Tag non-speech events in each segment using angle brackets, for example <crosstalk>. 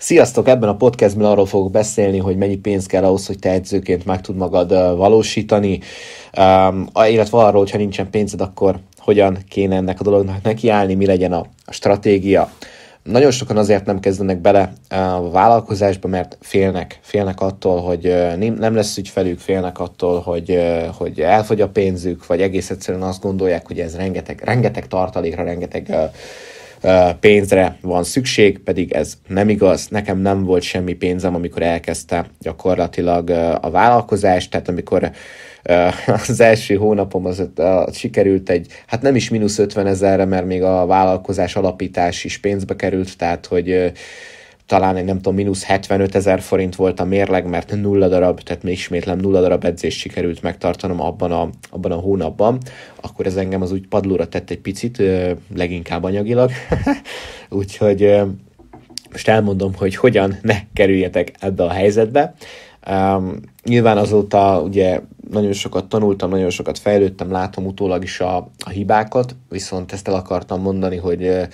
Sziasztok! Ebben a podcastben arról fogok beszélni, hogy mennyi pénz kell ahhoz, hogy te edzőként meg tud magad valósítani, illetve arról, hogyha nincsen pénzed, akkor hogyan kéne ennek a dolognak nekiállni, mi legyen a, stratégia. Nagyon sokan azért nem kezdenek bele a vállalkozásba, mert félnek, félnek attól, hogy nem lesz ügyfelük, félnek attól, hogy, hogy elfogy a pénzük, vagy egész egyszerűen azt gondolják, hogy ez rengeteg, rengeteg tartalékra, rengeteg pénzre van szükség, pedig ez nem igaz. Nekem nem volt semmi pénzem, amikor elkezdte gyakorlatilag a vállalkozást, tehát amikor <laughs> az első hónapom az sikerült egy, hát nem is mínusz 50 ezerre, mert még a vállalkozás alapítás is pénzbe került, tehát hogy talán egy nem tudom, mínusz 75 ezer forint volt a mérleg, mert nulla darab, tehát még ismétlem nulla darab edzést sikerült megtartanom abban a, abban a hónapban, akkor ez engem az úgy padlóra tett egy picit, leginkább anyagilag. <laughs> Úgyhogy most elmondom, hogy hogyan ne kerüljetek ebbe a helyzetbe. Um, nyilván azóta ugye nagyon sokat tanultam, nagyon sokat fejlődtem, látom utólag is a, a hibákat, viszont ezt el akartam mondani, hogy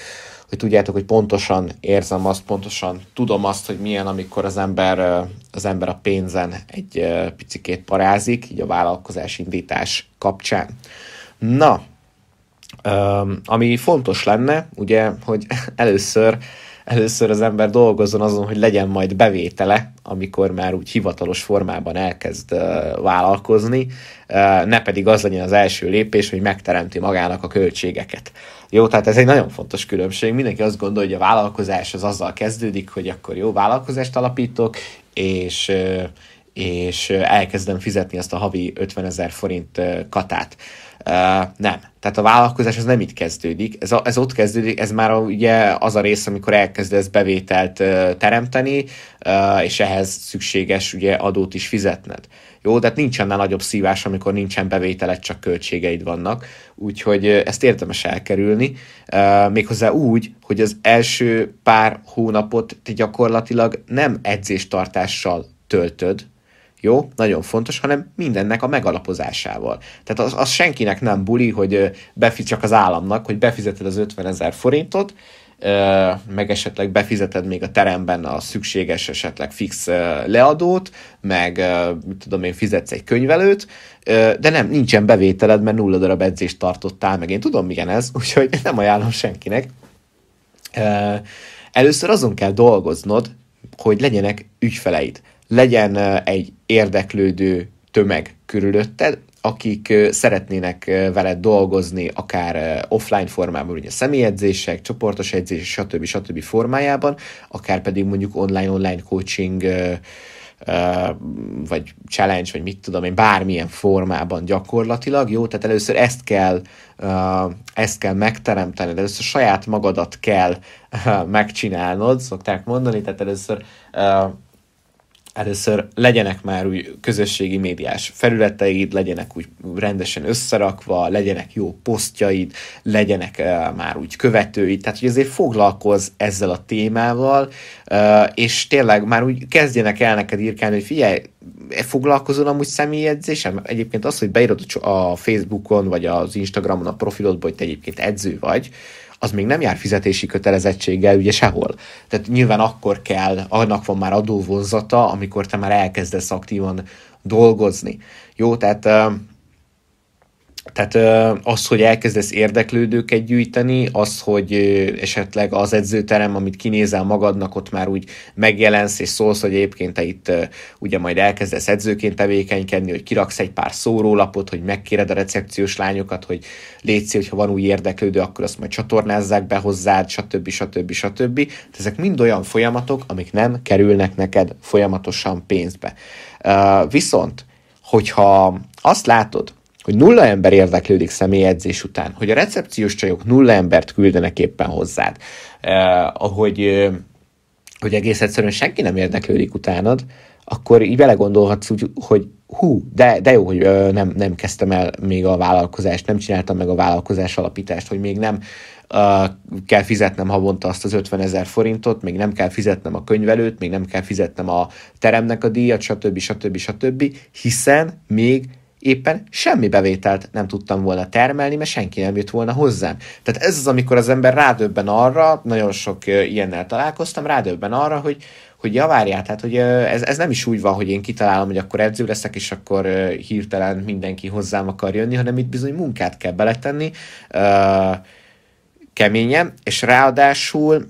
hogy tudjátok, hogy pontosan érzem azt, pontosan tudom azt, hogy milyen, amikor az ember, az ember a pénzen egy picikét parázik, így a vállalkozás indítás kapcsán. Na, ami fontos lenne, ugye, hogy <laughs> először először az ember dolgozzon azon, hogy legyen majd bevétele, amikor már úgy hivatalos formában elkezd vállalkozni, uh, ne pedig az legyen az első lépés, hogy megteremti magának a költségeket. Jó, tehát ez egy nagyon fontos különbség. Mindenki azt gondolja, hogy a vállalkozás az azzal kezdődik, hogy akkor jó vállalkozást alapítok, és és elkezdem fizetni azt a havi 50 ezer forint katát. Uh, nem. Tehát a vállalkozás az nem itt kezdődik, ez, a, ez ott kezdődik, ez már a, ugye az a rész, amikor elkezdesz bevételt uh, teremteni, uh, és ehhez szükséges ugye adót is fizetned. Jó, tehát nincsen nagyobb szívás, amikor nincsen bevételed, csak költségeid vannak, úgyhogy ezt érdemes elkerülni, méghozzá úgy, hogy az első pár hónapot te gyakorlatilag nem edzéstartással töltöd, jó, nagyon fontos, hanem mindennek a megalapozásával. Tehát az, az senkinek nem buli, hogy befizet csak az államnak, hogy befizeted az 50 ezer forintot, meg esetleg befizeted még a teremben a szükséges esetleg fix leadót, meg mit tudom én, fizetsz egy könyvelőt, de nem, nincsen bevételed, mert nulla darab edzést tartottál, meg én tudom, milyen ez, <laughs> úgyhogy nem ajánlom senkinek. Először azon kell dolgoznod, hogy legyenek ügyfeleid legyen egy érdeklődő tömeg körülötted, akik szeretnének veled dolgozni, akár offline formában, ugye személyedzések, csoportos edzések, stb. stb. formájában, akár pedig mondjuk online-online coaching, vagy challenge, vagy mit tudom én, bármilyen formában gyakorlatilag, jó? Tehát először ezt kell, ezt kell megteremteni, de először saját magadat kell megcsinálnod, szokták mondani, tehát először először legyenek már úgy közösségi médiás felületeid, legyenek úgy rendesen összerakva, legyenek jó posztjaid, legyenek már úgy követőid, tehát hogy azért foglalkozz ezzel a témával, és tényleg már úgy kezdjenek el neked írkálni, hogy figyelj, foglalkozol amúgy személyedzésem? Egyébként az, hogy beírod a Facebookon, vagy az Instagramon a profilodba, hogy te egyébként edző vagy, az még nem jár fizetési kötelezettséggel, ugye sehol. Tehát nyilván akkor kell, annak van már adóvonzata, amikor te már elkezdesz aktívan dolgozni. Jó, tehát tehát az, hogy elkezdesz érdeklődőket gyűjteni, az, hogy esetleg az edzőterem, amit kinézel magadnak, ott már úgy megjelensz, és szólsz, hogy egyébként te itt ugye majd elkezdesz edzőként tevékenykedni, hogy kiraksz egy pár szórólapot, hogy megkéred a recepciós lányokat, hogy létszi, hogyha van új érdeklődő, akkor azt majd csatornázzák be hozzád, stb. stb. stb. Tehát ezek mind olyan folyamatok, amik nem kerülnek neked folyamatosan pénzbe. Viszont, hogyha azt látod, hogy nulla ember érdeklődik személyedzés után, hogy a recepciós csajok nulla embert küldenek éppen hozzád, eh, ahogy, eh, hogy egész egyszerűen senki nem érdeklődik utánad, akkor így belegondolhatsz úgy, hogy hú, de, de jó, hogy ö, nem, nem kezdtem el még a vállalkozást, nem csináltam meg a vállalkozás alapítást, hogy még nem ö, kell fizetnem havonta azt az 50 ezer forintot, még nem kell fizetnem a könyvelőt, még nem kell fizetnem a teremnek a díjat, stb. stb. stb. hiszen még éppen semmi bevételt nem tudtam volna termelni, mert senki nem jött volna hozzám. Tehát ez az, amikor az ember rádöbben arra, nagyon sok ilyennel találkoztam, rádöbben arra, hogy, hogy javárjál, tehát hogy ez, ez nem is úgy van, hogy én kitalálom, hogy akkor edző leszek, és akkor hirtelen mindenki hozzám akar jönni, hanem itt bizony munkát kell beletenni, keményen, és ráadásul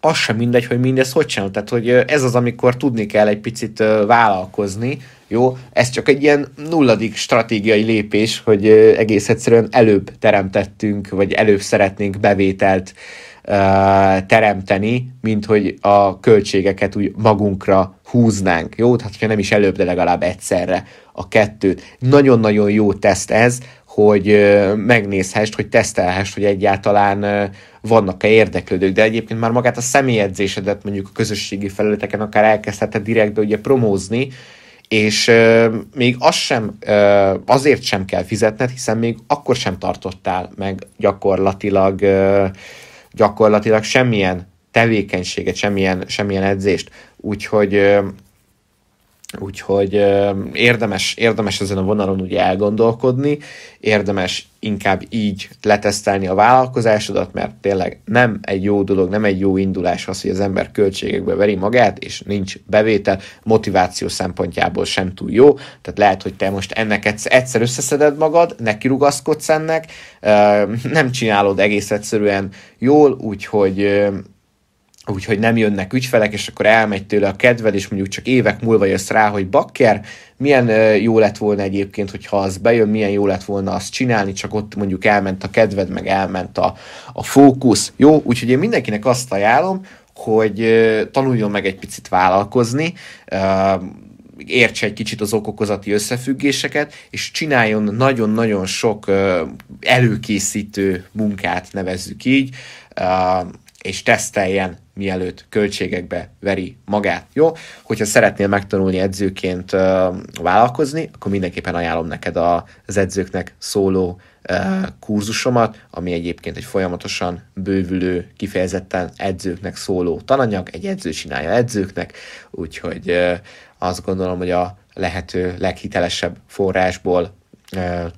az sem mindegy, hogy mindez hogy csinál. Tehát, hogy ez az, amikor tudni kell egy picit vállalkozni, jó? Ez csak egy ilyen nulladik stratégiai lépés, hogy egész egyszerűen előbb teremtettünk, vagy előbb szeretnénk bevételt teremteni, mint hogy a költségeket úgy magunkra húznánk, jó? Tehát, ha nem is előbb, de legalább egyszerre a kettőt. Nagyon-nagyon jó teszt ez, hogy megnézhest, hogy tesztelhest, hogy egyáltalán vannak-e érdeklődők, de egyébként már magát a személyedzésedet mondjuk a közösségi felületeken akár elkezdheted direktbe ugye promózni, és euh, még az sem, euh, azért sem kell fizetned, hiszen még akkor sem tartottál meg gyakorlatilag, euh, gyakorlatilag semmilyen tevékenységet, semmilyen, semmilyen edzést. Úgyhogy Úgyhogy érdemes, érdemes ezen a vonalon ugye elgondolkodni, érdemes inkább így letesztelni a vállalkozásodat, mert tényleg nem egy jó dolog, nem egy jó indulás az, hogy az ember költségekbe veri magát, és nincs bevétel, motiváció szempontjából sem túl jó, tehát lehet, hogy te most ennek egyszer összeszeded magad, nekirugaszkodsz ennek, nem csinálod egész egyszerűen jól, úgyhogy úgyhogy nem jönnek ügyfelek, és akkor elmegy tőle a kedved, és mondjuk csak évek múlva jössz rá, hogy bakker, milyen jó lett volna egyébként, hogyha az bejön, milyen jó lett volna azt csinálni, csak ott mondjuk elment a kedved, meg elment a, a fókusz. Jó, úgyhogy én mindenkinek azt ajánlom, hogy tanuljon meg egy picit vállalkozni, értse egy kicsit az okokozati összefüggéseket, és csináljon nagyon-nagyon sok előkészítő munkát, nevezzük így, és teszteljen mielőtt költségekbe veri magát. Jó? Hogyha szeretnél megtanulni edzőként vállalkozni, akkor mindenképpen ajánlom neked az edzőknek szóló kurzusomat, ami egyébként egy folyamatosan bővülő, kifejezetten edzőknek szóló tananyag, egy edző csinálja edzőknek, úgyhogy azt gondolom, hogy a lehető leghitelesebb forrásból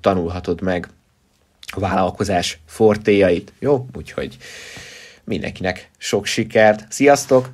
tanulhatod meg a vállalkozás fortéjait. Jó? Úgyhogy mindenkinek sok sikert. Sziasztok!